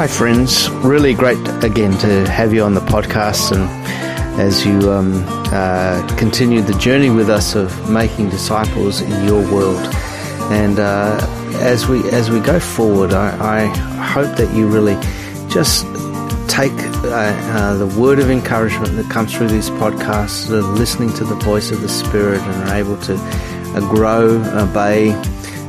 Hi, friends. Really great again to have you on the podcast and as you um, uh, continue the journey with us of making disciples in your world. And uh, as we as we go forward, I, I, hope that you really just take uh, uh the word of encouragement that comes through these podcasts, listening to the voice of the Spirit, and are able to uh, grow, obey,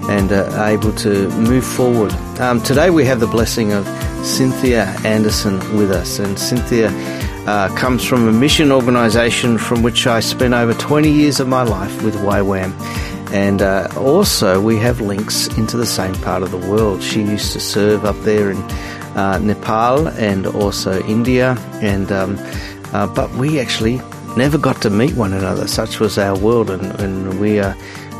and uh, able to move forward. Um, today we have the blessing of Cynthia Anderson with us, and Cynthia uh, comes from a mission organisation from which I spent over 20 years of my life with YWAM. And uh, also, we have links into the same part of the world. She used to serve up there in uh, Nepal and also India, and um, uh, but we actually never got to meet one another. Such was our world, and, and we are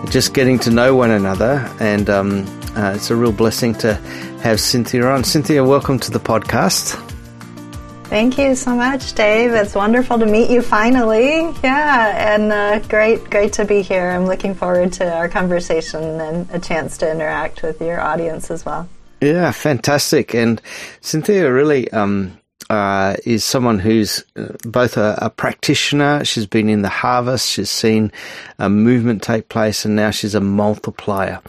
just getting to know one another. And um, uh, it's a real blessing to have Cynthia on. Cynthia, welcome to the podcast. Thank you so much, Dave. It's wonderful to meet you finally. Yeah, and uh, great, great to be here. I'm looking forward to our conversation and a chance to interact with your audience as well. Yeah, fantastic. And Cynthia really um, uh, is someone who's uh, both a, a, practitioner. She's been in the harvest. She's seen a movement take place, and now she's a multiplier.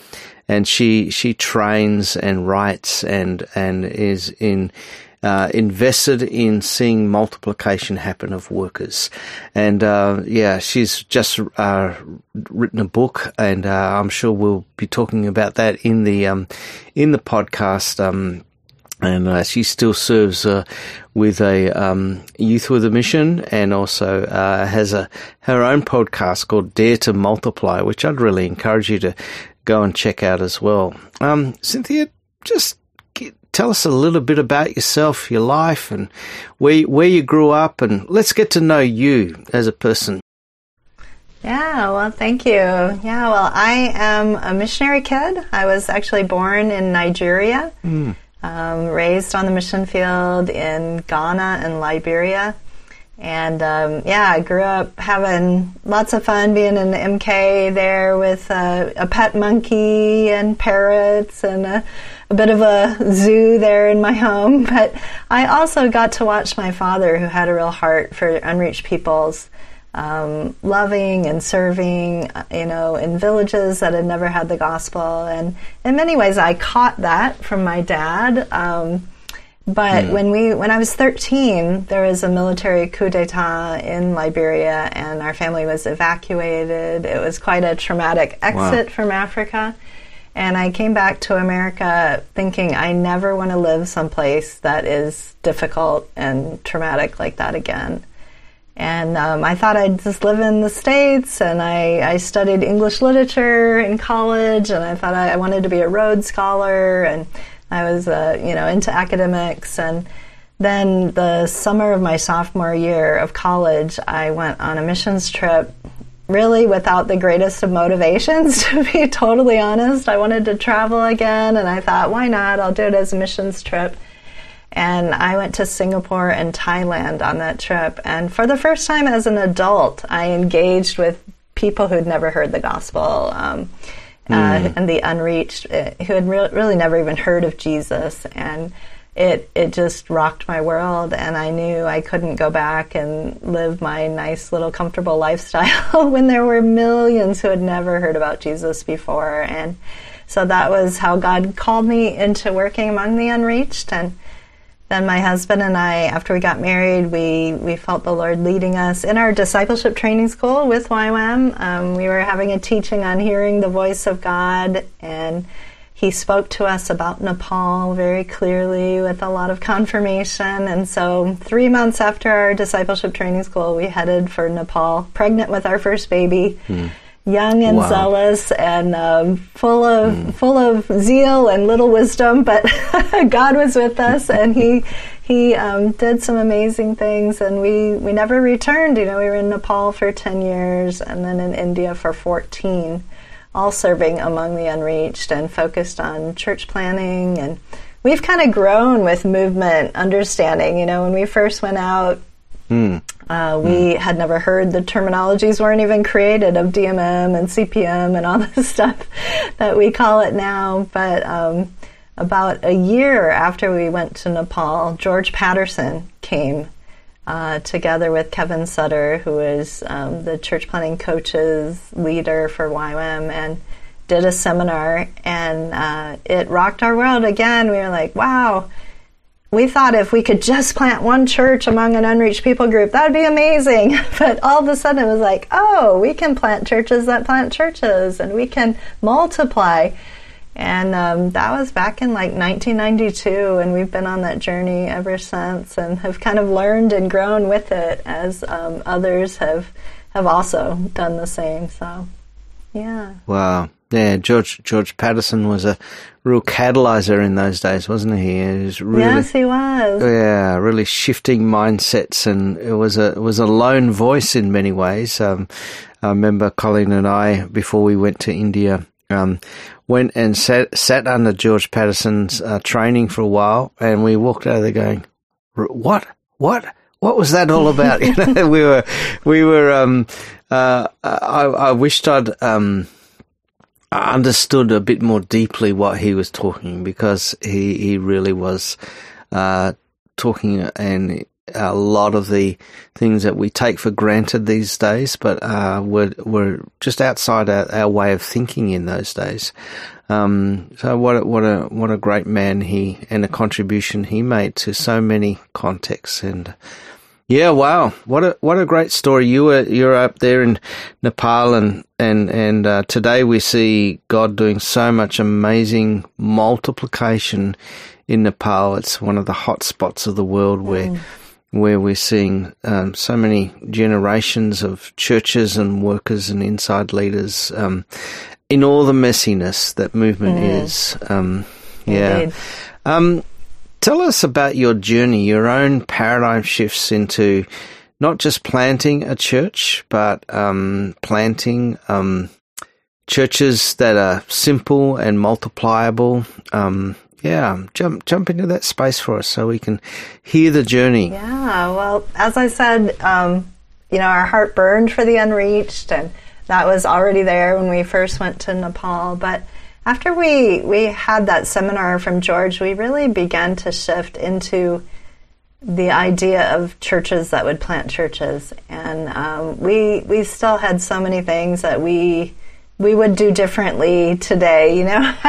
And she she trains and writes and and is in uh, invested in seeing multiplication happen of workers. And uh, yeah, she's just uh, written a book, and uh, I'm sure we'll be talking about that in the um, in the podcast. Um, and uh, she still serves uh, with a um, youth with a mission, and also has a her own podcast called Dare to Multiply, which I'd really encourage you to go and check out as well. Um, Cynthia, just tell us a little bit about yourself, your life, and where where you grew up, and let's get to know you as a person. Yeah, well, thank you. Yeah, well, I am a missionary kid. I was actually born in Nigeria, mm. um, raised on the mission field in Ghana and Liberia. And um, yeah, I grew up having lots of fun being in the MK there with uh, a pet monkey and parrots and a a bit of a zoo there in my home, but I also got to watch my father, who had a real heart for unreached peoples, um, loving and serving, uh, you know, in villages that had never had the gospel. And in many ways, I caught that from my dad. Um, but mm. when we, when I was 13, there was a military coup d'état in Liberia, and our family was evacuated. It was quite a traumatic exit wow. from Africa. And I came back to America thinking I never want to live someplace that is difficult and traumatic like that again. And um, I thought I'd just live in the States, and I, I studied English literature in college, and I thought I, I wanted to be a Rhodes Scholar, and I was, uh, you know, into academics. And then the summer of my sophomore year of college, I went on a missions trip really without the greatest of motivations, to be totally honest. I wanted to travel again, and I thought, why not? I'll do it as a missions trip. And I went to Singapore and Thailand on that trip. And for the first time as an adult, I engaged with people who'd never heard the gospel um, mm. uh, and the unreached, uh, who had re- really never even heard of Jesus. And it it just rocked my world and I knew I couldn't go back and live my nice little comfortable lifestyle when there were millions who had never heard about Jesus before and so that was how God called me into working among the unreached and then my husband and I after we got married we we felt the Lord leading us in our discipleship training school with YWAM um, we were having a teaching on hearing the voice of God and he spoke to us about Nepal very clearly with a lot of confirmation. And so, three months after our discipleship training school, we headed for Nepal, pregnant with our first baby. Mm. Young and wow. zealous and um, full of mm. full of zeal and little wisdom, but God was with us, and He He um, did some amazing things, and we we never returned. You know, we were in Nepal for ten years, and then in India for fourteen all serving among the unreached and focused on church planting. And we've kind of grown with movement understanding. You know, when we first went out, mm. Uh, we mm. had never heard the terminologies weren't even created of DMM and CPM and all this stuff that we call it now. But um, about a year after we went to Nepal, George Patterson came uh, together with Kevin Sutter, who is um, the church planting coaches leader for YWAM, and did a seminar, and uh, it rocked our world again. We were like, wow. We thought if we could just plant one church among an unreached people group, that would be amazing. But all of a sudden it was like, oh, we can plant churches that plant churches and we can multiply. And um, that was back in like 1992, and we've been on that journey ever since, and have kind of learned and grown with it as um, others have have also done the same. So, yeah. Wow. Yeah, George George Patterson was a real catalyzer in those days, wasn't he? he was really, yes, he was. Yeah, really shifting mindsets, and it was a it was a lone voice in many ways. Um, I remember Colleen and I before we went to India. Um, went and sat, sat under George Patterson's uh, training for a while, and we walked out of there going, "What? What? What was that all about?" you know, we were, we were. Um, uh, I, I wished I'd um, understood a bit more deeply what he was talking because he he really was uh, talking and a lot of the things that we take for granted these days, but uh, were were just outside our, our, way of thinking in those days. Um, so what a, what a what a great man he and a contribution he made to so many contexts and. Yeah, wow! What a what a great story. You were you're up there in Nepal, and and and uh, today we see God doing so much amazing multiplication in Nepal. It's one of the hot spots of the world where mm where we're seeing um, so many generations of churches and workers and inside leaders um, in all the messiness that movement mm. is. Um, yeah. Um, tell us about your journey, your own paradigm shifts into not just planting a church, but um, planting um, churches that are simple and multipliable yeah, jump jump into that space for us so we can hear the journey. Yeah, well, as I said, um, you know, our heart burned for the unreached, and that was already there when we first went to Nepal. But after we we had that seminar from George, we really began to shift into the idea of churches that would plant churches, and um, we we still had so many things that we we would do differently today, you know,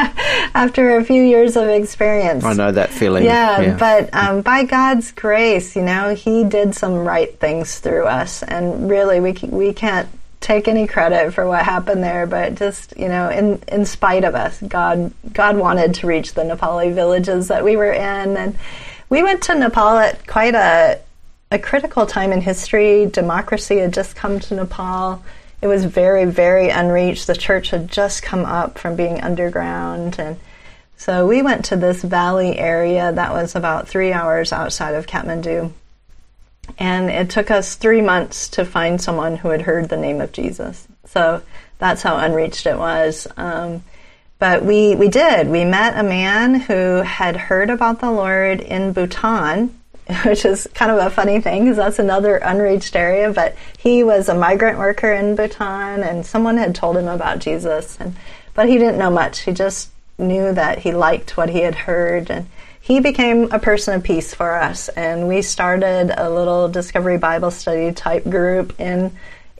after a few years of experience. I know that feeling. Yeah, yeah. but um, by God's grace, you know, He did some right things through us, and really, we we can't take any credit for what happened there, but just you know, in in spite of us, God God wanted to reach the Nepali villages that we were in, and we went to Nepal at quite a a critical time in history. Democracy had just come to Nepal it was very, very unreached. The church had just come up from being underground. And so we went to this valley area that was about three hours outside of Kathmandu. And it took us three months to find someone who had heard the name of Jesus. So that's how unreached it was. Um, but we, we did. We met a man who had heard about the Lord in Bhutan which is kind of a funny thing because that's another unreached area. But he was a migrant worker in Bhutan, and someone had told him about Jesus, and but he didn't know much. He just knew that he liked what he had heard, and he became a person of peace for us. And we started a little Discovery Bible study type group in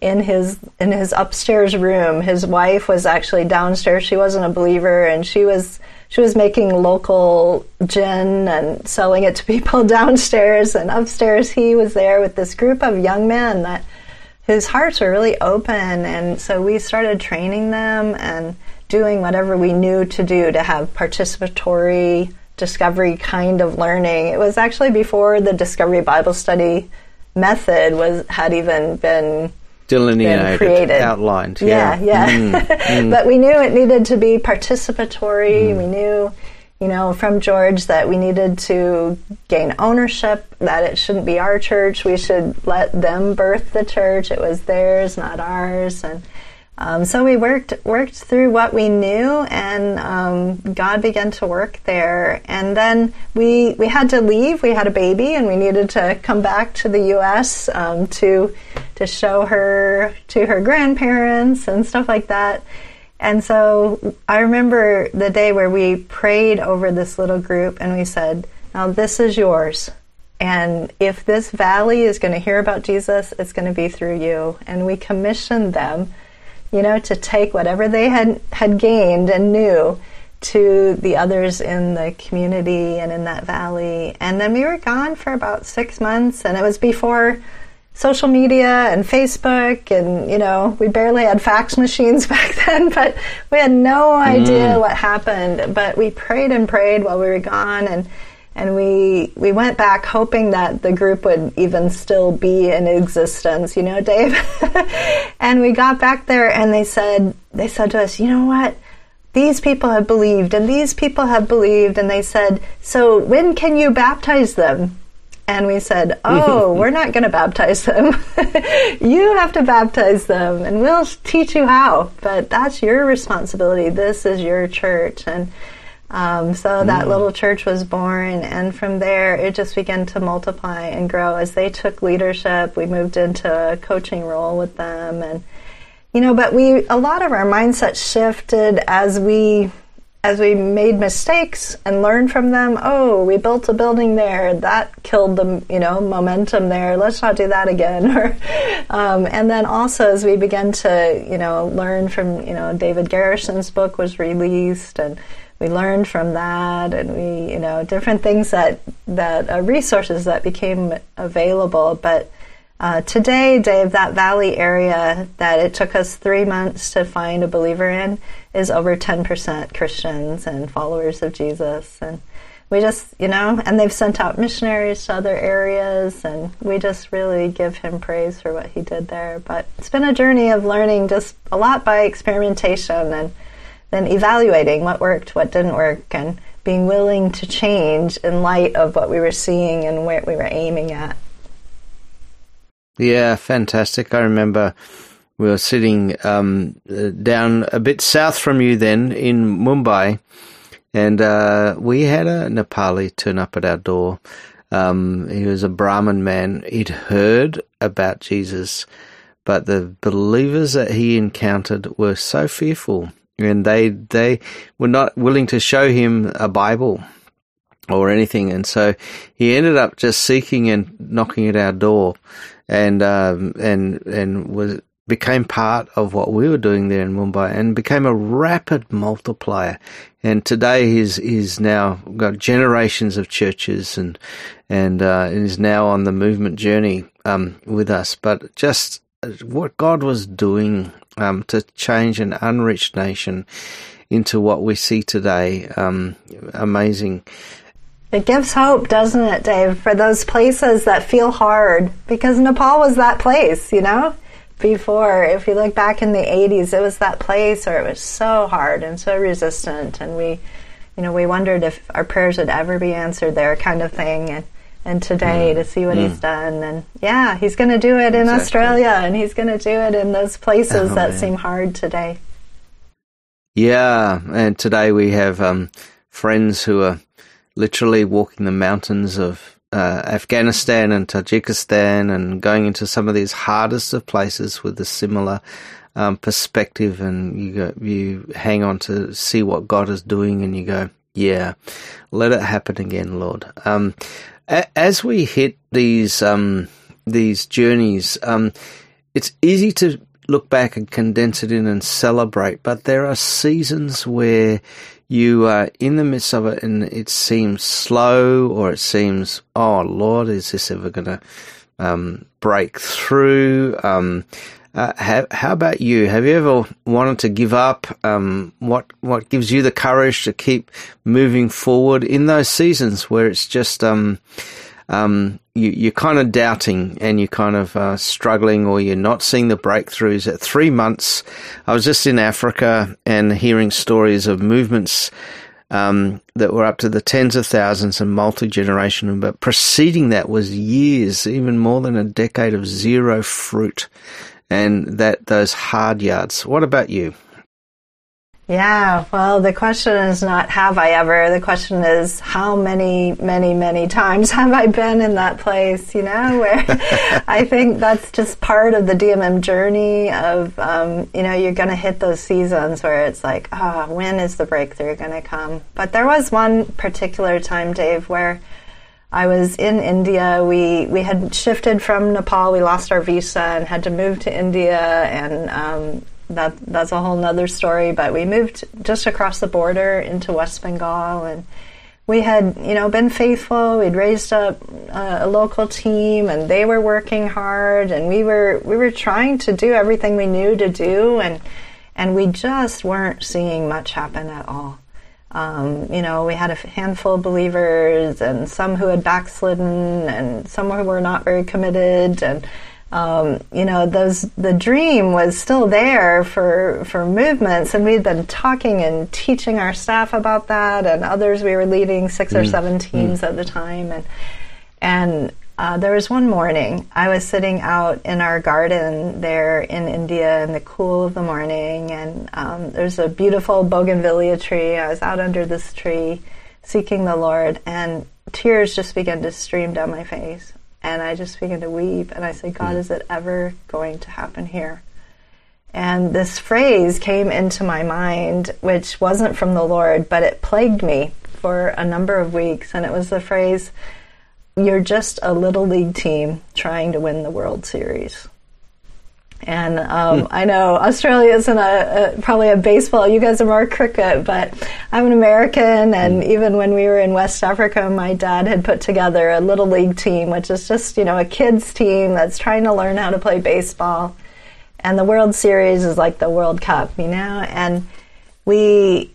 in his in his upstairs room. His wife was actually downstairs. She wasn't a believer, and she was she was making local gin and selling it to people downstairs and upstairs he was there with this group of young men that whose hearts were really open and so we started training them and doing whatever we knew to do to have participatory discovery kind of learning it was actually before the discovery bible study method was had even been delineated, created. outlined. Yeah, yeah. yeah. Mm, mm. but we knew it needed to be participatory. Mm. We knew, you know, from George that we needed to gain ownership, that it shouldn't be our church. We should let them birth the church. It was theirs, not ours. And um, so we worked worked through what we knew, and um, God began to work there. And then we we had to leave. We had a baby, and we needed to come back to the U.S. Um, to to show her to her grandparents and stuff like that. And so I remember the day where we prayed over this little group and we said, Now this is yours. And if this valley is going to hear about Jesus, it's going to be through you. And we commissioned them, you know, to take whatever they had, had gained and knew to the others in the community and in that valley. And then we were gone for about six months, and it was before social media and Facebook, and you know, we barely had fax machines back then, but we had no idea mm. what happened. But we prayed and prayed while we were gone, and and we we went back hoping that the group would even still be in existence, you know, Dave. and we got back there, and they said they said to us, you know what? these people have believed and these people have believed. And they said so when can you baptize them? And we said oh we're not going to baptize them. You have to baptize them and we'll teach you how. But that's your responsibility. This is your church. And um, so that mm. little church was born and from there it just began to multiply and grow as they took leadership we moved into a coaching role with them and you know, but we a lot of our mindset shifted as we as we made mistakes and learned from them. Oh, we built a building there that killed the you know momentum there. Let's not do that again. or um, and then also as we began to you know learn from you know David Garrison's book was released and we learned from that and we you know different things that that uh, resources that became available but uh, today, Dave, that valley area that it took us three months to find a believer in is over 10% Christians and followers of Jesus. And we just, you know, and they've sent out missionaries to other areas, and we just really give him praise for what he did there. But it's been a journey of learning just a lot by experimentation and then evaluating what worked, what didn't work, and being willing to change in light of what we were seeing and what we were aiming at. Yeah, fantastic. I remember we were sitting um, down a bit south from you then in Mumbai, and uh, we had a Nepali turn up at our door. Um, he was a Brahmin man. He'd heard about Jesus, but the believers that he encountered were so fearful, and they they were not willing to show him a Bible or anything. And so he ended up just seeking and knocking at our door and um, and and was became part of what we were doing there in Mumbai and became a rapid multiplier. And today he's he's now got generations of churches and and uh, is now on the movement journey um, with us. But just what God was doing um, to change an unreached nation into what we see today, um, amazing. It gives hope, doesn't it, Dave, for those places that feel hard? Because Nepal was that place, you know? Before, if you look back in the 80s, it was that place where it was so hard and so resistant, and we, you know, we wondered if our prayers would ever be answered there, kind of thing. And, and today mm. to see what mm. he's done, and yeah, he's going to do it in exactly. Australia, and he's going to do it in those places oh, that man. seem hard today. Yeah, and today we have um, friends who are literally walking the mountains of uh, Afghanistan and Tajikistan and going into some of these hardest of places with a similar um, perspective, and you go, you hang on to see what God is doing, and you go, yeah, let it happen again, Lord. Um, as we hit these um, these journeys, um, it's easy to look back and condense it in and celebrate, but there are seasons where you are in the midst of it and it seems slow or it seems, oh Lord, is this ever going to um, break through? Um, uh, how, how, about you? Have you ever wanted to give up? Um, what what gives you the courage to keep moving forward in those seasons where it's just um, um, you, are kind of doubting and you're kind of uh, struggling or you're not seeing the breakthroughs. At three months, I was just in Africa and hearing stories of movements um, that were up to the tens of thousands and multi generational, but preceding that was years, even more than a decade of zero fruit and that those hard yards. What about you? Yeah, well, the question is not have I ever. The question is how many, many, many times have I been in that place, you know, where I think that's just part of the DMM journey of, um, you know, you're going to hit those seasons where it's like, ah, oh, when is the breakthrough going to come? But there was one particular time, Dave, where I was in India. We we had shifted from Nepal. We lost our visa and had to move to India, and um, that that's a whole nother story. But we moved just across the border into West Bengal, and we had you know been faithful. We'd raised up uh, a local team, and they were working hard, and we were we were trying to do everything we knew to do, and and we just weren't seeing much happen at all. Um, you know, we had a handful of believers, and some who had backslidden, and some who were not very committed, and um, you know, those the dream was still there for for movements, and we'd been talking and teaching our staff about that, and others we were leading six mm. or seven teams mm. at the time, and and uh, there was one morning I was sitting out in our garden there in India in the cool of the morning, and um, there's a beautiful bougainvillea tree. I was out under this tree seeking the Lord, and tears just began to stream down my face. And I just began to weep. And I said, God, mm. is it ever going to happen here? And this phrase came into my mind, which wasn't from the Lord, but it plagued me for a number of weeks. And it was the phrase, You're just a little league team trying to win the World Series. And um, hmm. I know Australia isn't a, a, probably a baseball. You guys are more cricket, but I'm an American. And hmm. even when we were in West Africa, my dad had put together a little league team, which is just you know a kids team that's trying to learn how to play baseball. And the World Series is like the World Cup, you know. And we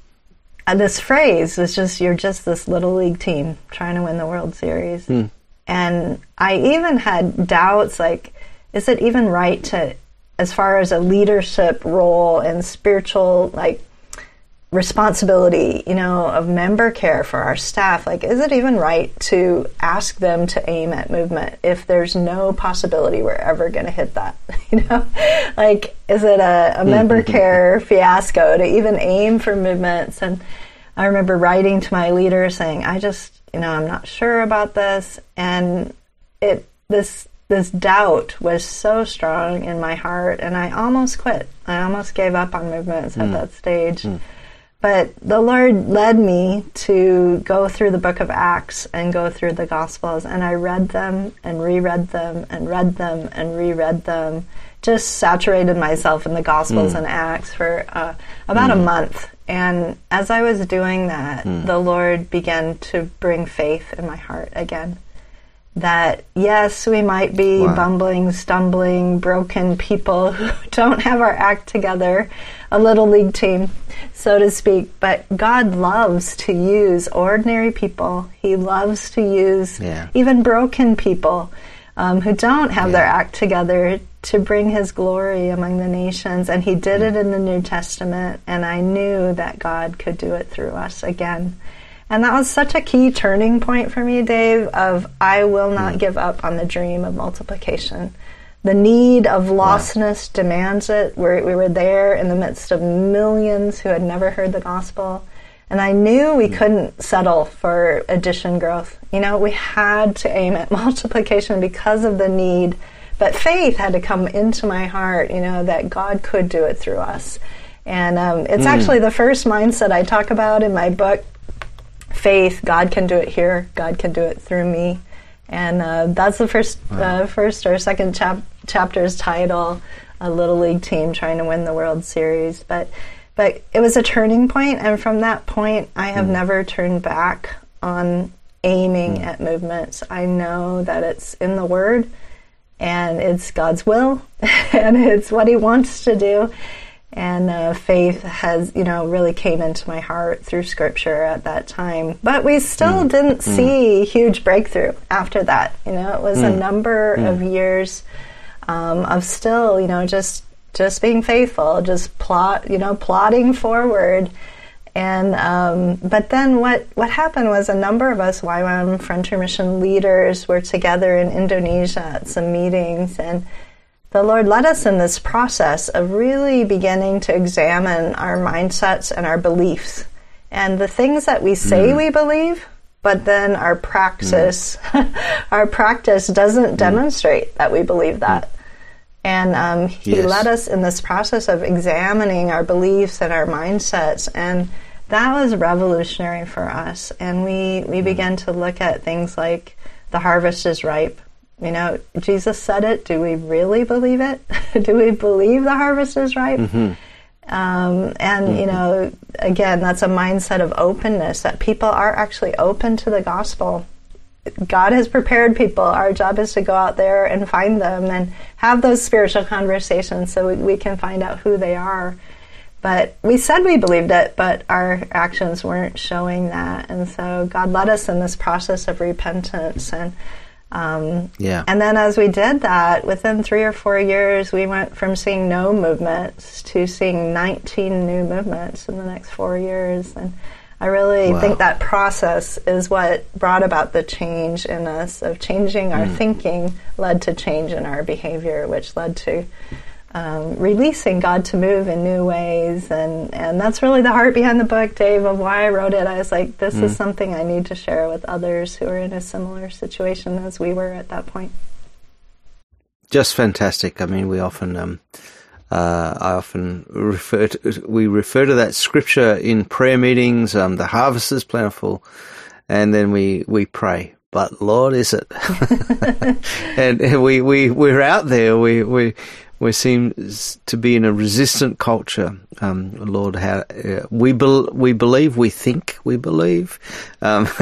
this phrase is just you're just this little league team trying to win the World Series. Hmm. And I even had doubts like, is it even right to as far as a leadership role and spiritual like responsibility, you know, of member care for our staff. Like, is it even right to ask them to aim at movement if there's no possibility we're ever going to hit that? You know, like, is it a, a member mm-hmm. care fiasco to even aim for movements? And I remember writing to my leader saying, I just, you know, I'm not sure about this. And it, this this doubt was so strong in my heart, and I almost quit. I almost gave up on movements mm. at that stage. Mm. But the Lord led me to go through the book of Acts and go through the Gospels, and I read them and reread them and read them and reread them. Just saturated myself in the Gospels mm. and Acts for uh, about a mm. month. And as I was doing that, mm. the Lord began to bring faith in my heart again that yes, we might be wow. bumbling, stumbling, broken people who don't have our act together, a little league team, so to speak, but God loves to use ordinary people. He loves to use yeah. even broken people um, who don't have yeah. their act together to bring His glory among the nations. And He did it in the New Testament, and I knew that God could do it through us again. And that was such a key turning point for me, Dave, of I will not mm. give up on the dream of multiplication. The need of lostness wow. demands it. We're, we were there in the midst of millions who had never heard the gospel. And I knew we mm. couldn't settle for addition growth. You know, we had to aim at multiplication because of the need. But faith had to come into my heart, you know, that God could do it through us. And um, it's mm. actually the first mindset I talk about in my book, faith. God can do it here. God can do it through me. And uh, that's the first, wow. uh, first or second chap- chapter's title. A little league team trying to win the World Series, but but it was a turning point, and from that point, I have mm. never turned back on aiming mm. at movements. I know that it's in the Word, and it's God's will, and it's what He wants to do and uh, faith has you know really came into my heart through scripture at that time but we still mm. didn't mm. see huge breakthrough after that you know it was a number mm. of years um, of still you know just just being faithful just plot you know plodding forward and um, but then what what happened was a number of us YWAM Frontier Mission leaders were together in Indonesia at some meetings and the Lord led us in this process of really beginning to examine our mindsets and our beliefs and the things that we say mm. we believe, but then our practice, mm. our practice doesn't mm. demonstrate that we believe that. And um, He yes. led us in this process of examining our beliefs and our mindsets, and that was revolutionary for us. And we we mm. began to look at things like the harvest is ripe you know, Jesus said it. Do we really believe it? Do we believe the harvest is ripe? Mm-hmm. Um, and, mm-hmm. you know, again, that's a mindset of openness that people are actually open to the gospel. God has prepared people. Our job is to go out there and find them and have those spiritual conversations so we, we can find out who they are. But we said we believed it, but our actions weren't showing that. And so God led us in this process of repentance. And um, yeah. And then as we did that, within three or four years, we went from seeing no movements to seeing 19 new movements in the next four years. And I really wow. think that process is what brought about the change in us of changing our mm. thinking led to change in our behavior, which led to um, releasing God to move in new ways. And, and that's really the heart behind the book, Dave, of why I wrote it. I was like, this mm. is something I need to share with others who are in a similar situation as we were at that point. Just fantastic. I mean, we often, um, uh, I often refer to, we refer to that scripture in prayer meetings. Um, the harvest is plentiful, and then we we pray. But Lord, is it? and we we we're out there. We we we seem to be in a resistant culture. Um, Lord, how uh, we be- we believe, we think we believe. Um,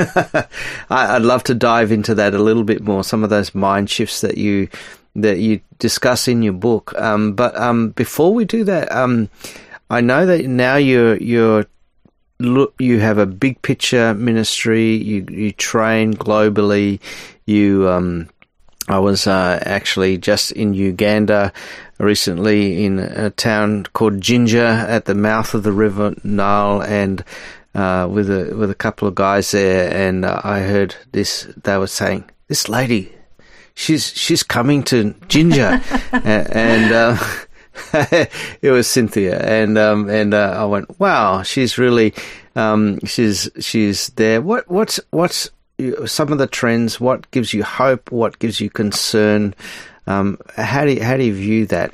I, would love to dive into that a little bit more. Some of those mind shifts that you that you discuss in your book. Um, but um, before we do that, um, I know that now you're you're look you have a big picture ministry. You you train globally. You um, I was uh, actually just in Uganda recently in a town called Jinja at the mouth of the River Nile, and uh, with a with a couple of guys there, and uh, I heard this. They were saying, "This lady, she's she's coming to Jinja, and. uh, it was Cynthia, and um, and uh, I went, wow, she's really, um, she's she's there. What what's what's some of the trends? What gives you hope? What gives you concern? Um, how do you, how do you view that?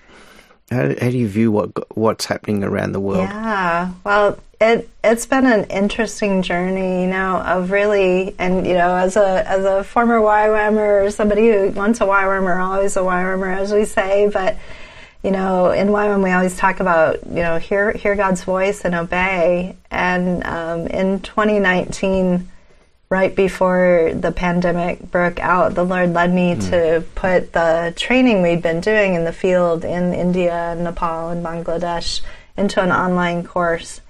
How, how do you view what what's happening around the world? Yeah, well, it it's been an interesting journey, you know, of really, and you know, as a as a former YWAMer, somebody who once a YWAMer, always a YWAMer, as we say, but you know, in YWAM we always talk about, you know, hear hear God's voice and obey. And um, in 2019, right before the pandemic broke out, the Lord led me mm. to put the training we'd been doing in the field in India, Nepal, and Bangladesh into an online course.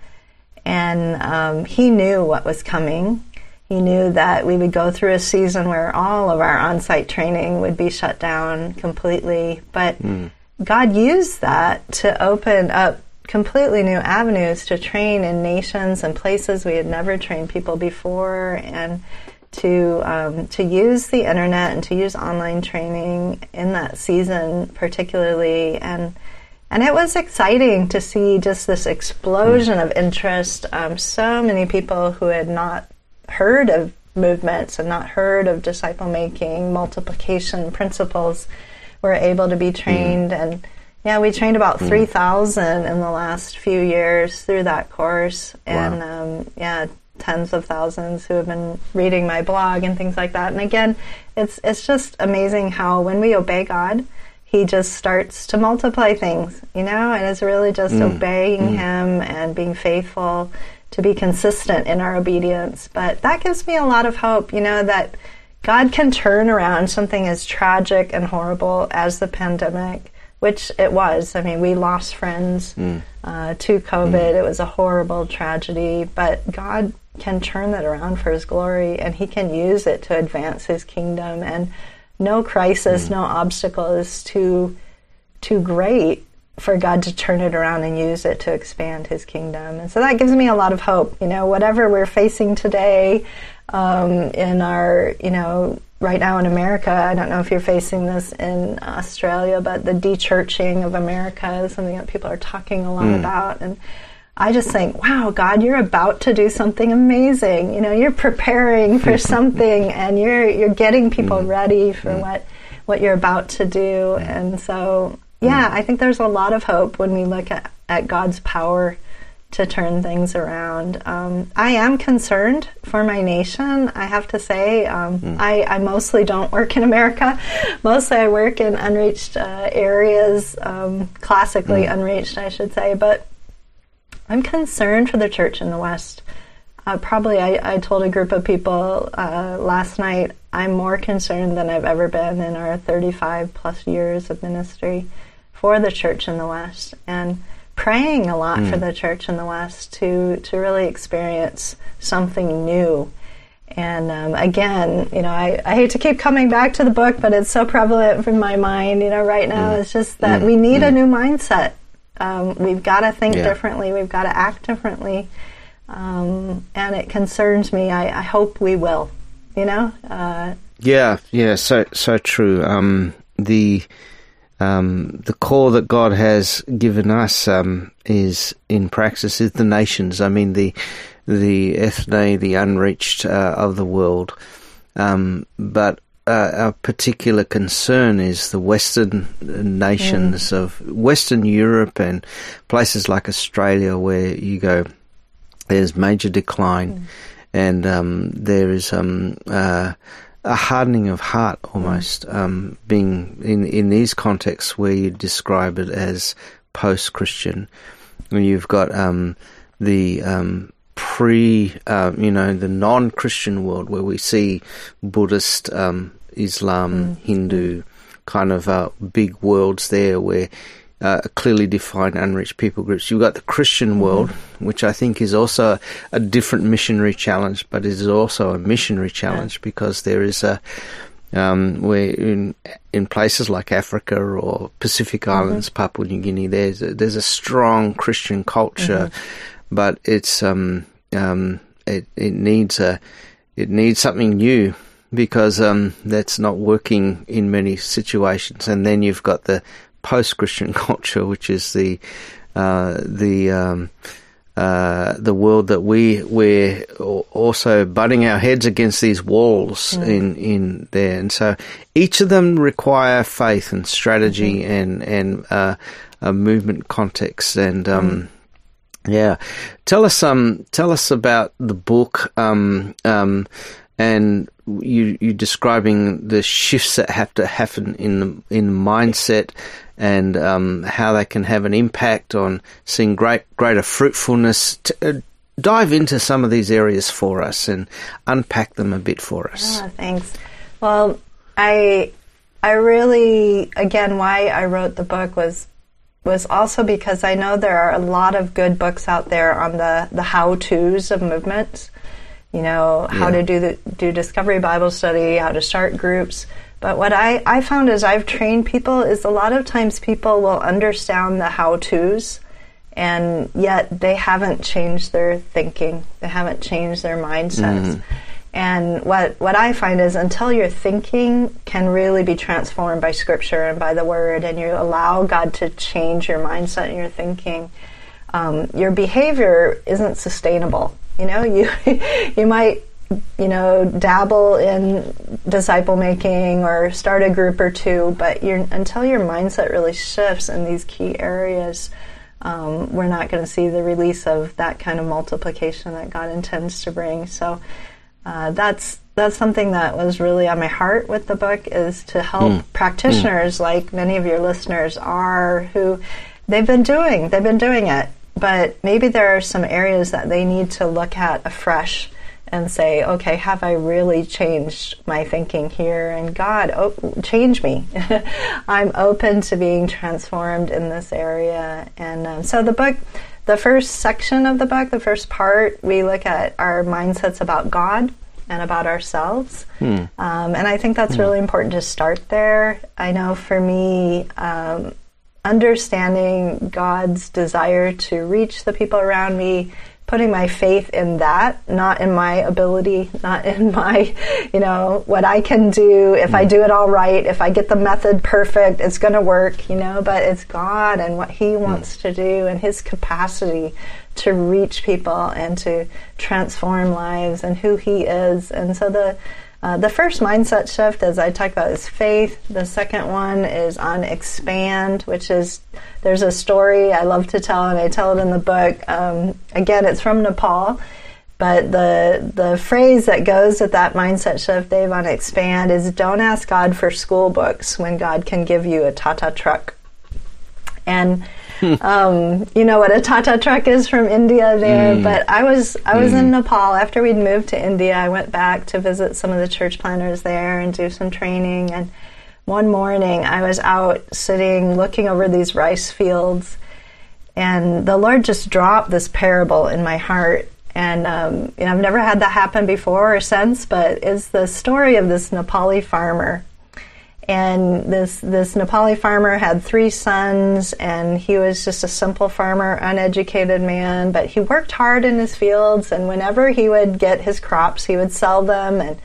And um, He knew what was coming. He knew that we would go through a season where all of our on site training would be shut down completely. But mm. God used that to open up completely new avenues to train in nations and places we had never trained people before and to um, to use the internet and to use online training in that season particularly and and it was exciting to see just this explosion of interest um, so many people who had not heard of movements and not heard of disciple making multiplication principles were able to be trained mm. and yeah, we trained about mm. 3,000 in the last few years through that course. And wow. um, yeah, tens of thousands who have been reading my blog and things like that. And again, it's, it's just amazing how when we obey God, He just starts to multiply things, you know, and it's really just mm. obeying mm. Him and being faithful to be consistent in our obedience. But that gives me a lot of hope, you know, that God can turn around something as tragic and horrible as the pandemic which it was. I mean, we lost friends mm. uh, to COVID. Mm. It was a horrible tragedy, but God can turn that around for His glory, and He can use it to advance His kingdom. And no crisis, mm. no obstacle is too too great for God to turn it around and use it to expand His kingdom. And so that gives me a lot of hope. You know, whatever we're facing today um, in our, you know, right now in America, I don't know if you're facing this in Australia, but the dechurching of America is something that people are talking a lot mm. about. And I just think, wow, God, you're about to do something amazing. You know, you're preparing for something and you're you're getting people mm. ready for mm. what what you're about to do. And so, yeah, I think there's a lot of hope when we look at, at God's power to turn things around. Um, I am concerned for my nation. I have to say, um, mm. I, I, mostly don't work in America. Mostly, I work in unreached uh, areas, um, classically mm. unreached, I should say. But I'm concerned for the church in the West. Uh, probably, I, I, told a group of people uh, last night. I'm more concerned than I've ever been in our 35 plus years of ministry for the church in the West, and praying a lot mm. for the church in the West to to really experience something new. And um, again, you know, I, I hate to keep coming back to the book, but it's so prevalent in my mind. You know, right now, mm. it's just that mm. we need a mm. new mindset. Um, we've got to think yeah. differently. We've got to act differently. Um, and it concerns me. I, I, hope we will. You know. Uh, yeah, yeah, so so true. Um, the um, the call that God has given us um, is in praxis is the nations. I mean the the ethne, the unreached uh, of the world. Um, but uh, our particular concern is the Western nations mm. of Western Europe and places like Australia, where you go, there's major decline, mm. and um, there is um, uh, a hardening of heart almost um, being in in these contexts where you describe it as post Christian. You've got um, the um, pre, uh, you know, the non Christian world where we see Buddhist, um, Islam, mm. Hindu kind of uh, big worlds there where uh, clearly defined unreached people groups. You've got the Christian mm-hmm. world, mm-hmm. which I think is also a different missionary challenge, but it is also a missionary challenge yeah. because there is a um, where in in places like Africa or Pacific mm-hmm. Islands, mm-hmm. Papua New Guinea, there's a, there's a strong Christian culture, mm-hmm. but it's um, um, it it needs a it needs something new because um, that's not working in many situations. And then you've got the post-Christian culture, which is the uh, the um, uh, the world that we we're also butting our heads against these walls mm. in in there, and so each of them require faith and strategy mm-hmm. and and uh, a movement context and. Um, mm. Yeah, tell us um tell us about the book um um and you you describing the shifts that have to happen in the, in mindset and um, how they can have an impact on seeing great greater fruitfulness. To, uh, dive into some of these areas for us and unpack them a bit for us. Oh, thanks. Well, I I really again why I wrote the book was was also because I know there are a lot of good books out there on the the how tos of movements. You know how yeah. to do the do discovery Bible study, how to start groups. But what I, I found as I've trained people is a lot of times people will understand the how to's and yet they haven't changed their thinking. They haven't changed their mindsets. Mm-hmm. And what, what I find is until your thinking can really be transformed by scripture and by the word, and you allow God to change your mindset and your thinking, um, your behavior isn't sustainable. You know, you you might you know, dabble in disciple making or start a group or two, but until your mindset really shifts in these key areas, um, we're not going to see the release of that kind of multiplication that God intends to bring. So uh, that's that's something that was really on my heart with the book is to help mm. practitioners mm. like many of your listeners are who they've been doing they've been doing it but maybe there are some areas that they need to look at afresh and say, okay, have I really changed my thinking here? And God, oh, change me. I'm open to being transformed in this area. And um, so the book, the first section of the book, the first part, we look at our mindsets about God and about ourselves. Hmm. Um, and I think that's hmm. really important to start there. I know for me, um, understanding God's desire to reach the people around me putting my faith in that, not in my ability, not in my, you know, what I can do. If I do it all right, if I get the method perfect, it's going to work, you know, but it's God and what He wants to do and His capacity to reach people and to transform lives and who He is. And so the, uh, the first mindset shift, as I talked about, is faith. The second one is on expand, which is there's a story I love to tell, and I tell it in the book. Um, again, it's from Nepal, but the the phrase that goes with that mindset shift, Dave, on expand is don't ask God for school books when God can give you a Tata truck. And um, you know what a Tata truck is from India there. Mm. But I was I was mm. in Nepal after we'd moved to India. I went back to visit some of the church planters there and do some training. And one morning I was out sitting looking over these rice fields, and the Lord just dropped this parable in my heart. And um, you know, I've never had that happen before or since, but it's the story of this Nepali farmer and this this Nepali farmer had three sons, and he was just a simple farmer, uneducated man. But he worked hard in his fields, and whenever he would get his crops, he would sell them and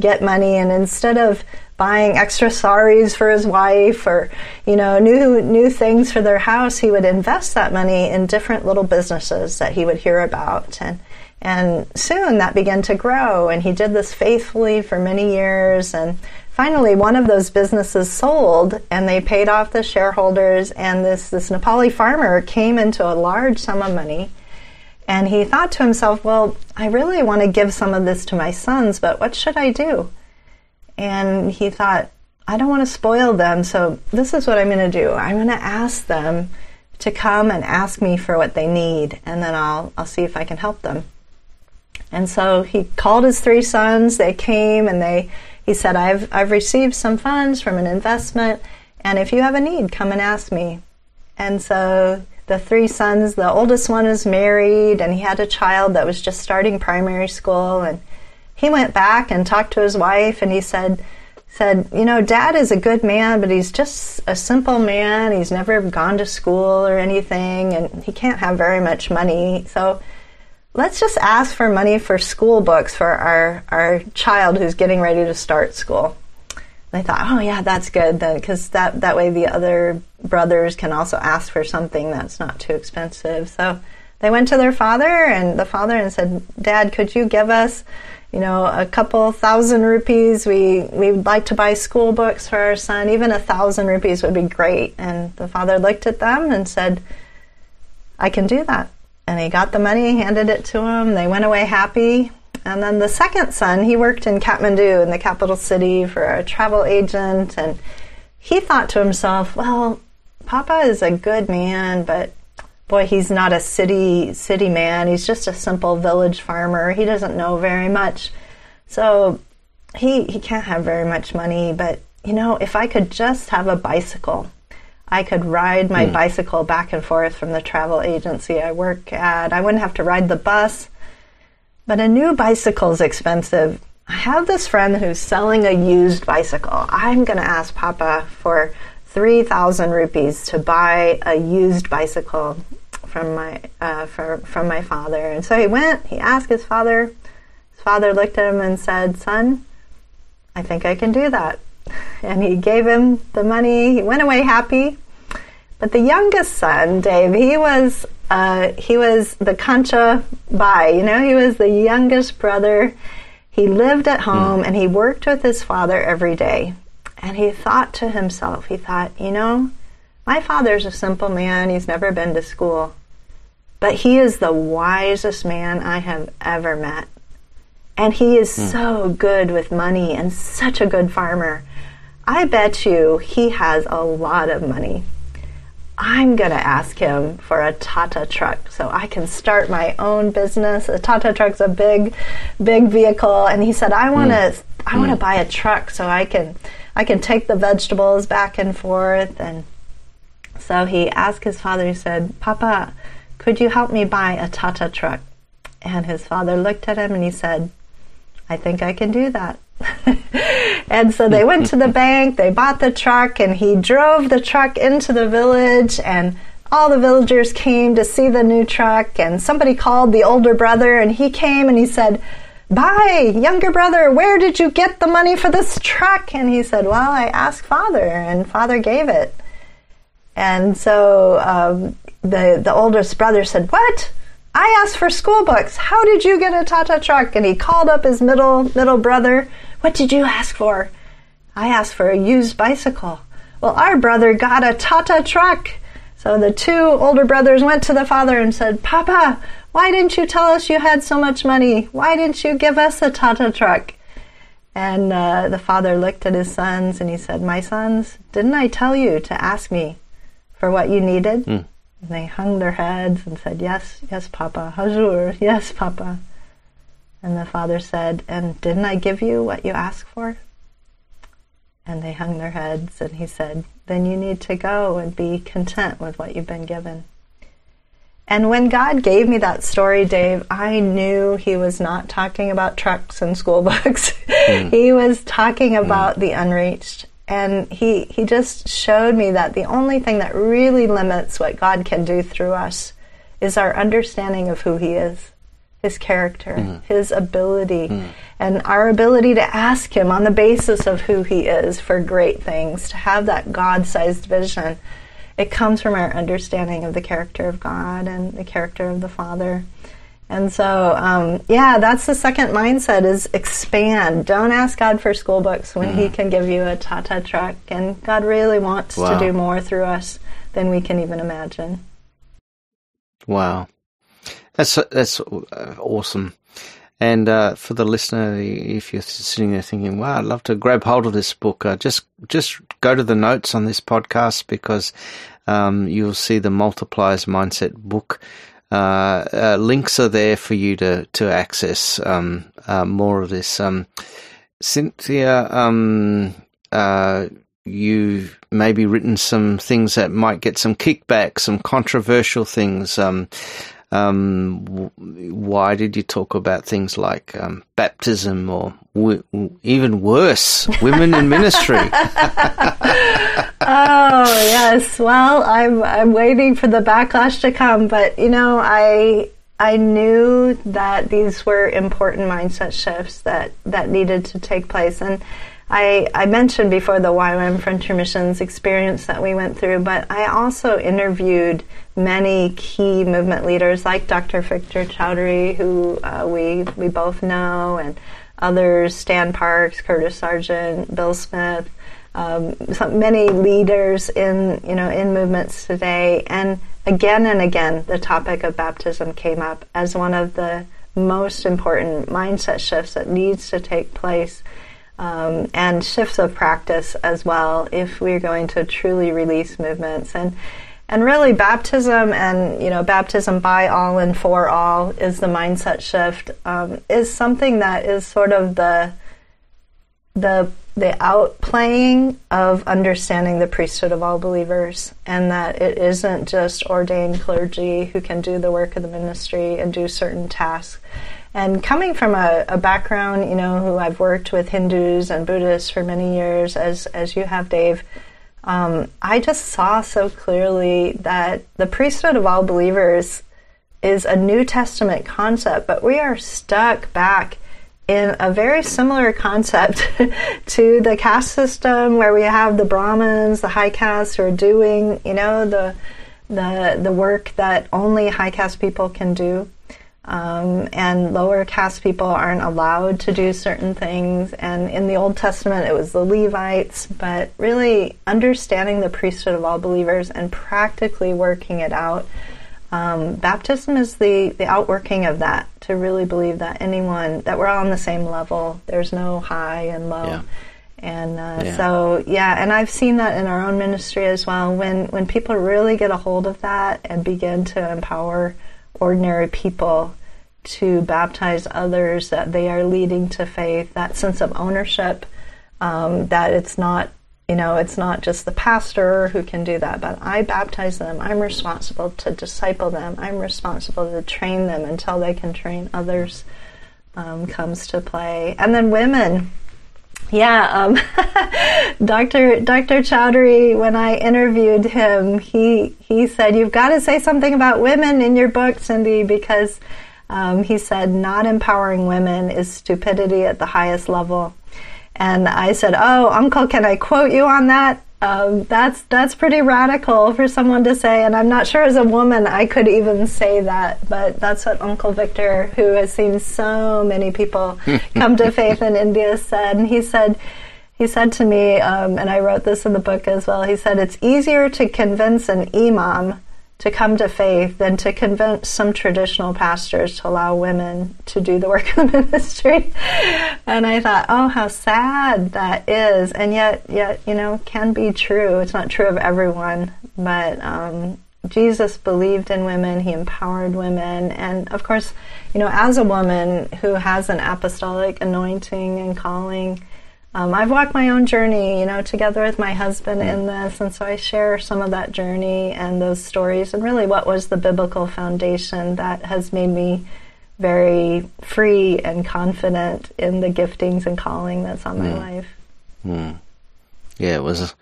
get money. And instead of buying extra saris for his wife or you know new new things for their house, he would invest that money in different little businesses that he would hear about and. And soon that began to grow, and he did this faithfully for many years. And finally one of those businesses sold and they paid off the shareholders and this, this Nepali farmer came into a large sum of money and he thought to himself, well, I really want to give some of this to my sons, but what should I do? And he thought, I don't want to spoil them, so this is what I'm going to do. I'm going to ask them to come and ask me for what they need, and then I'll, I'll see if I can help them. And so he called his three sons. They came and they he said, I've, I've received some funds from an investment, and if you have a need, come and ask me. And so the three sons, the oldest one is married, and he had a child that was just starting primary school. And he went back and talked to his wife, and he said, said, you know, dad is a good man, but he's just a simple man. He's never gone to school or anything, and he can't have very much money. So let's just ask for money for school books for our, our child who's getting ready to start school. And I thought, oh yeah, that's good then, because that, that way the other brothers can also ask for something that's not too expensive. So they went to their father and the father and said, Dad, could you give us, you know, a couple thousand rupees? We we would like to buy school books for our son. Even a thousand rupees would be great. And the father looked at them and said, I can do that and he got the money, handed it to him. They went away happy. And then the second son, he worked in Kathmandu, in the capital city, for a travel agent. And he thought to himself, well, Papa is a good man, but boy, he's not a city city man. He's just a simple village farmer. He doesn't know very much. So he he can't have very much money, but you know, if I could just have a bicycle I could ride my mm. bicycle back and forth from the travel agency I work at. I wouldn't have to ride the bus. But a new bicycle is expensive. I have this friend who's selling a used bicycle. I'm going to ask Papa for 3,000 rupees to buy a used bicycle from my uh, from my father. And so he went, he asked his father. His father looked at him and said, "Son, I think I can do that." And he gave him the money. He went away happy. But the youngest son, Dave, he was uh, he was the Kancha Bai. You know, he was the youngest brother. He lived at home mm. and he worked with his father every day. And he thought to himself, he thought, you know, my father's a simple man. He's never been to school. But he is the wisest man I have ever met. And he is mm. so good with money and such a good farmer. I bet you he has a lot of money. I'm going to ask him for a Tata truck so I can start my own business. A Tata truck's a big, big vehicle, and he said, "I want to, mm. I want to mm. buy a truck so I can, I can take the vegetables back and forth." And so he asked his father. He said, "Papa, could you help me buy a Tata truck?" And his father looked at him and he said, "I think I can do that." and so they went to the bank, they bought the truck, and he drove the truck into the village, and all the villagers came to see the new truck, and somebody called the older brother, and he came and he said, Bye, younger brother, where did you get the money for this truck? And he said, Well, I asked father, and father gave it. And so um, the, the oldest brother said, What? I asked for school books. How did you get a Tata truck? And he called up his middle middle brother. What did you ask for? I asked for a used bicycle. Well, our brother got a Tata truck. So the two older brothers went to the father and said, Papa, why didn't you tell us you had so much money? Why didn't you give us a Tata truck? And uh, the father looked at his sons and he said, My sons, didn't I tell you to ask me for what you needed? Mm. And they hung their heads and said, Yes, yes, Papa. Hazur, yes, Papa. And the father said, And didn't I give you what you asked for? And they hung their heads, and he said, Then you need to go and be content with what you've been given. And when God gave me that story, Dave, I knew he was not talking about trucks and school books. Mm. he was talking hmm. about mm. the unreached. And he, he just showed me that the only thing that really limits what God can do through us is our understanding of who he is his character, mm. his ability, mm. and our ability to ask him on the basis of who he is for great things, to have that God sized vision. It comes from our understanding of the character of God and the character of the Father. And so, um, yeah, that's the second mindset is expand. Don't ask God for school books when mm. He can give you a Tata truck. And God really wants wow. to do more through us than we can even imagine. Wow. That's that's uh, awesome. And uh, for the listener, if you're sitting there thinking, "Wow, I'd love to grab hold of this book," uh, just just go to the notes on this podcast because um, you'll see the Multipliers Mindset book. Uh, uh, links are there for you to to access um, uh, more of this. Um, Cynthia, um, you've maybe written some things that might get some kickback, some controversial things. Um, um, why did you talk about things like um, baptism or w- even worse, women in ministry? oh yes. Well, I'm I'm waiting for the backlash to come, but you know, I I knew that these were important mindset shifts that that needed to take place, and I, I mentioned before the YWAM Frontier Missions experience that we went through, but I also interviewed many key movement leaders like Dr. Victor Choudhrie, who uh, we, we both know, and others, Stan Parks, Curtis Sergeant, Bill Smith, um, so many leaders in, you know, in movements today. And again and again, the topic of baptism came up as one of the most important mindset shifts that needs to take place um, and shifts of practice as well if we're going to truly release movements. And and really baptism and you know baptism by all and for all is the mindset shift um, is something that is sort of the the the outplaying of understanding the priesthood of all believers and that it isn't just ordained clergy who can do the work of the ministry and do certain tasks and coming from a, a, background, you know, who I've worked with Hindus and Buddhists for many years, as as you have, Dave, um, I just saw so clearly that the priesthood of all believers is a New Testament concept, but we are stuck back in a very similar concept to the caste system, where we have the Brahmins, the high caste, who are doing, you know, the the the work that only high caste people can do. Um, and lower caste people aren't allowed to do certain things. And in the Old Testament, it was the Levites, but really understanding the priesthood of all believers and practically working it out. Um, baptism is the, the outworking of that to really believe that anyone, that we're all on the same level. There's no high and low. Yeah. And uh, yeah. so, yeah, and I've seen that in our own ministry as well. When when people really get a hold of that and begin to empower ordinary people to baptize others, that they are leading to faith, that sense of ownership, um, that it's not, you know, it's not just the pastor who can do that, but I baptize them. I'm responsible to disciple them. I'm responsible to train them until they can train others um, comes to play. And then women, Yeah, um, Dr. Dr. Choudhrie, when I interviewed him, he he said, "You've got to say something about women in your book, Cindy, because um, he said not empowering women is stupidity at the highest level." And I said, "Oh, Uncle, can I quote you on that?" Um, that's that's pretty radical for someone to say, and I'm not sure as a woman I could even say that. But that's what Uncle Victor, who has seen so many people come to faith in India, said. And he said, he said to me, um, and I wrote this in the book as well. He said it's easier to convince an imam to come to faith than to convince some traditional pastors to allow women to do the work of the ministry. And I thought, oh, how sad that is. And yet, yet, you know, can be true. It's not true of everyone, but um, Jesus believed in women. He empowered women. And of course, you know, as a woman who has an apostolic anointing and calling, um, I've walked my own journey, you know, together with my husband in this, and so I share some of that journey and those stories, and really what was the biblical foundation that has made me very free and confident in the giftings and calling that's on my life. Mm. Yeah, it was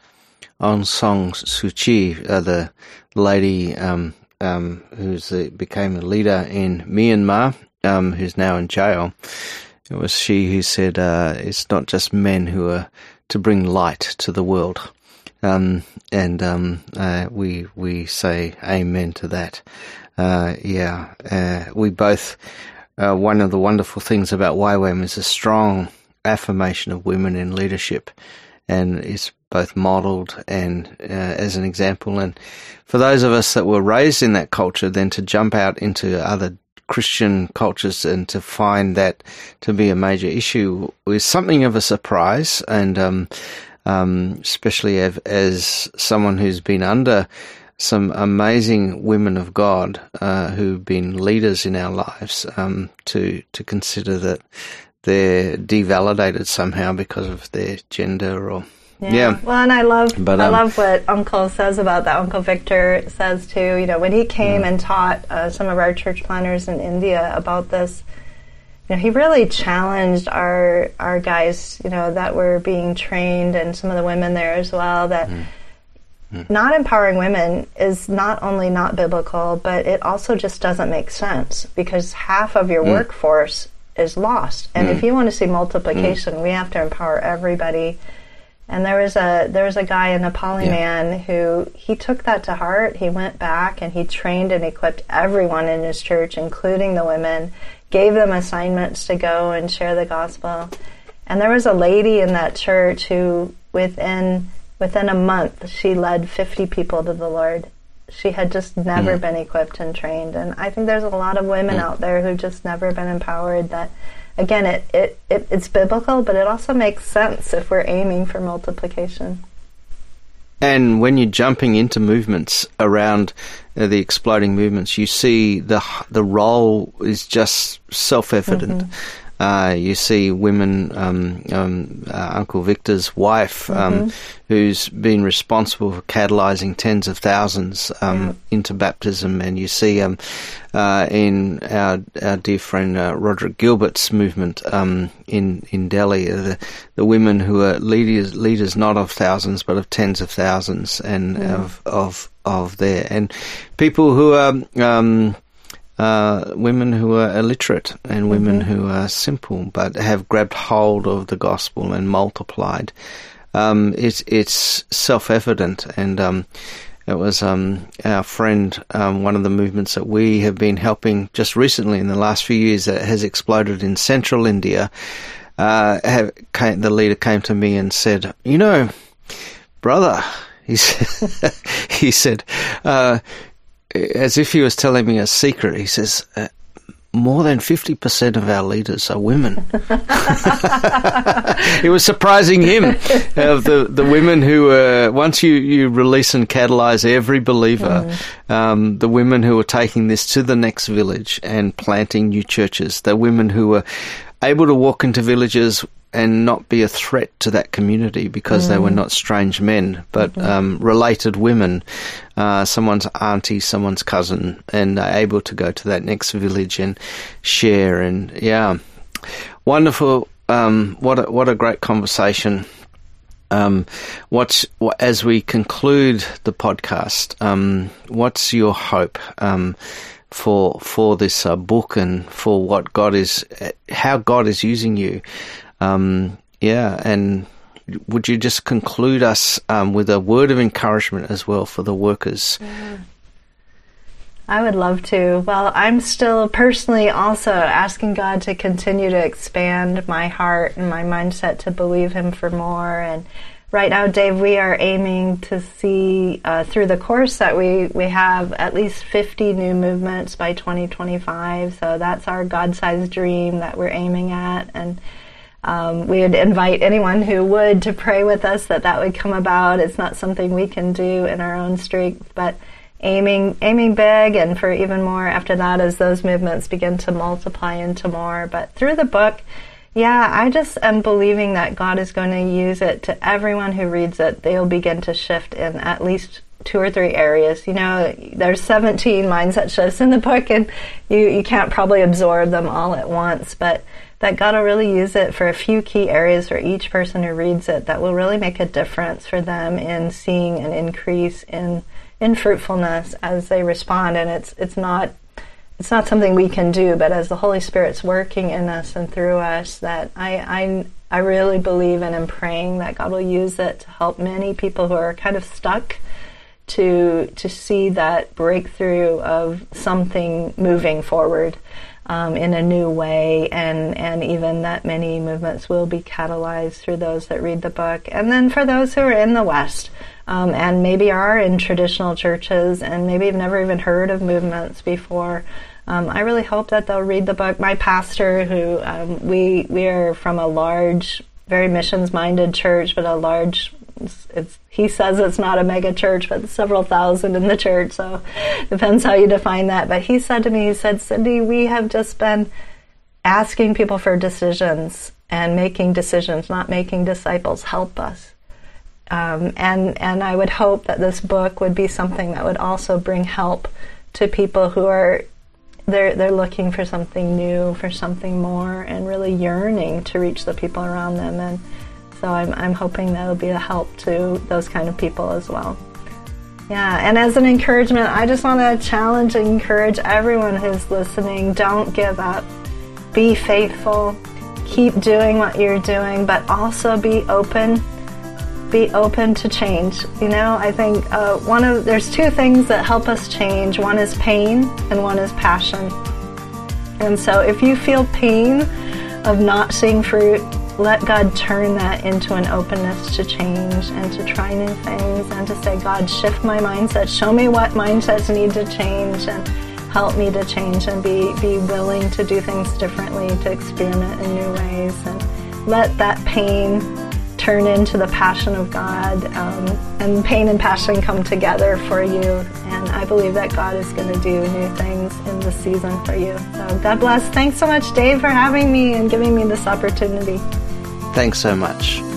Aung San Suu Kyi, uh, the lady um, um, who's uh, became a leader in Myanmar, um, who's now in jail. It was she who said, uh, "It's not just men who are to bring light to the world," um, and um, uh, we we say amen to that. Uh, yeah, uh, we both. Uh, one of the wonderful things about YWAM is a strong affirmation of women in leadership, and it's both modelled and uh, as an example. And for those of us that were raised in that culture, then to jump out into other Christian cultures and to find that to be a major issue is something of a surprise. And um, um, especially as, as, someone who's been under some amazing women of God uh, who've been leaders in our lives, um, to to consider that they're devalidated somehow because of their gender or yeah. yeah. Well, and I love but, um, I love what Uncle says about that. Uncle Victor says too. You know, when he came mm. and taught uh, some of our church planters in India about this, you know, he really challenged our our guys. You know, that were being trained, and some of the women there as well. That mm. Mm. not empowering women is not only not biblical, but it also just doesn't make sense because half of your mm. workforce is lost. And if mm. you want to see multiplication, mm. we have to empower everybody and there was a there was a guy, a Nepali yeah. man, who he took that to heart. He went back and he trained and equipped everyone in his church, including the women, gave them assignments to go and share the gospel. And there was a lady in that church who within within a month she led 50 people to the Lord. She had just never mm. been equipped and trained. And I think there's a lot of women mm. out there who've just never been empowered that again, it, it, it, it's biblical, but it also makes sense if we're aiming for multiplication. And when you're jumping into movements around uh, the exploding movements, you see the the role is just self evident. Mm-hmm. Uh, you see women, um, um, uh, Uncle Victor's wife, um, mm-hmm. who's been responsible for catalyzing tens of thousands um, yeah. into baptism, and you see um, uh, in our, our dear friend uh, Roderick Gilbert's movement um, in in Delhi, uh, the, the women who are leaders leaders not of thousands but of tens of thousands, and mm. of of of there, and people who are uh, women who are illiterate and women mm-hmm. who are simple but have grabbed hold of the gospel and multiplied. Um, it's it's self evident, and um, it was um, our friend, um, one of the movements that we have been helping just recently in the last few years that has exploded in central India. Uh, have, came, the leader came to me and said, "You know, brother," he said, he said uh, as if he was telling me a secret, he says, uh, more than 50% of our leaders are women. it was surprising him of the, the women who uh, once you, you release and catalyze every believer, mm. um, the women who are taking this to the next village and planting new churches, the women who are able to walk into villages and not be a threat to that community because mm. they were mm. not strange men, but mm-hmm. um, related women, uh, someone's auntie, someone's cousin, and are able to go to that next village and share. And yeah, wonderful, um, what a, what a great conversation. Um, what's what, as we conclude the podcast? Um, what's your hope um, for for this uh, book and for what God is, how God is using you? Um, yeah, and would you just conclude us um, with a word of encouragement as well for the workers? Yeah. I would love to. Well, I'm still personally also asking God to continue to expand my heart and my mindset to believe Him for more. And right now, Dave, we are aiming to see uh, through the course that we, we have at least 50 new movements by 2025. So that's our God sized dream that we're aiming at. And um, we would invite anyone who would to pray with us that that would come about. It's not something we can do in our own strength, but aiming aiming big and for even more after that as those movements begin to multiply into more. But through the book yeah i just am believing that god is going to use it to everyone who reads it. They'll begin to shift in at least two or three areas. You know there's 17 mindset shifts in the book and you, you can't probably absorb them all at once but that God will really use it for a few key areas for each person who reads it that will really make a difference for them in seeing an increase in in fruitfulness as they respond. And it's it's not it's not something we can do, but as the Holy Spirit's working in us and through us, that I I I really believe and am praying that God will use it to help many people who are kind of stuck to to see that breakthrough of something moving forward um, in a new way, and and even that many movements will be catalyzed through those that read the book, and then for those who are in the West. Um, and maybe are in traditional churches and maybe have never even heard of movements before. Um, I really hope that they'll read the book. My pastor, who um, we we are from a large, very missions minded church, but a large it's, it's, he says it's not a mega church, but several thousand in the church. So depends how you define that. But he said to me, he said, Cindy, we have just been asking people for decisions and making decisions, not making disciples. Help us. Um, and and I would hope that this book would be something that would also bring help to people who are they're they're looking for something new, for something more, and really yearning to reach the people around them and so I'm, I'm hoping that'll be a help to those kind of people as well. Yeah, and as an encouragement, I just want to challenge and encourage everyone who's listening don't give up. Be faithful. Keep doing what you're doing, but also be open. Be open to change. You know, I think uh, one of there's two things that help us change. One is pain, and one is passion. And so, if you feel pain of not seeing fruit, let God turn that into an openness to change and to try new things and to say, God, shift my mindset. Show me what mindsets need to change and help me to change and be, be willing to do things differently, to experiment in new ways. And let that pain turn into the passion of God. Um, and pain and passion come together for you. And I believe that God is going to do new things in this season for you. So God bless. Thanks so much, Dave, for having me and giving me this opportunity. Thanks so much.